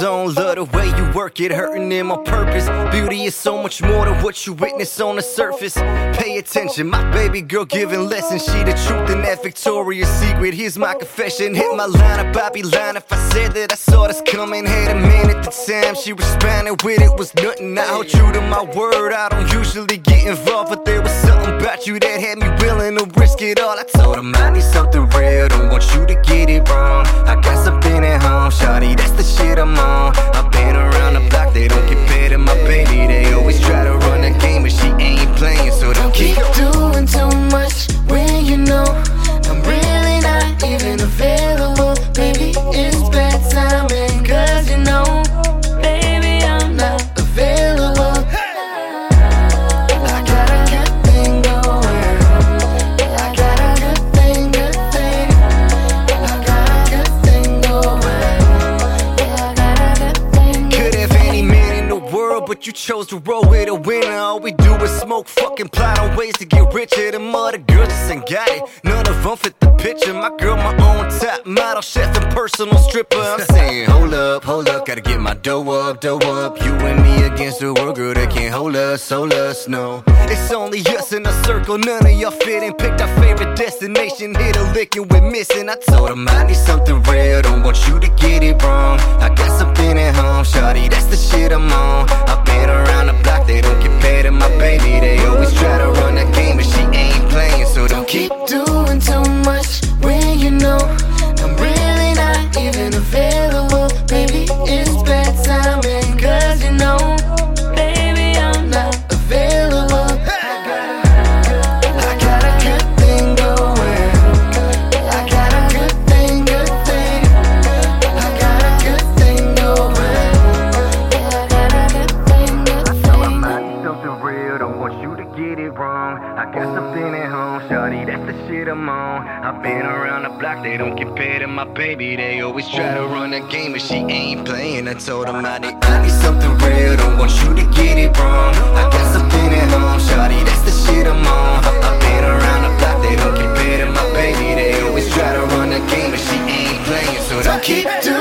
don't love the way you work it, hurting them on purpose. Beauty is so much more than what you witness on the surface. Pay attention, my baby girl giving lessons. She the truth in that Victoria's Secret. Here's my confession. Hit my line up, I be lying if I said that I saw this coming. Had a man at the time, she responded with it was nothing. I hold true to my word. I don't usually get involved, but there was something about you that had me willing to risk it all. I told him I need something real, don't want you to get it wrong. I got something at home, shawty, that's the shit I'm on. But you chose to roll with a winner. All we do is smoke, fucking plot on ways to get richer. Them other girls just ain't got it. None of them fit the picture. My girl, my own top model, chef, and personal stripper. I'm saying, hold up, hold up, gotta get my dough up, dough up. You and me against the world, girl, they can't hold us, hold us, no. It's only us in a circle, none of y'all fit in. Picked our favorite destination, hit a lick and we're missing. I told him I need something real, don't want you to get it wrong. I got something at home, shawty, that's the shit I'm on. shawty, that's the shit I'm on. I've been around the block, they don't compare to my baby. They always try to run a game, but she ain't playing. I told them I need, I need something real, don't want you to get it wrong. I got something at home, shawty, that's the shit I'm on. I've been around the block, they don't compare to my baby. They always try to run a game, but she ain't playing, so don't keep doing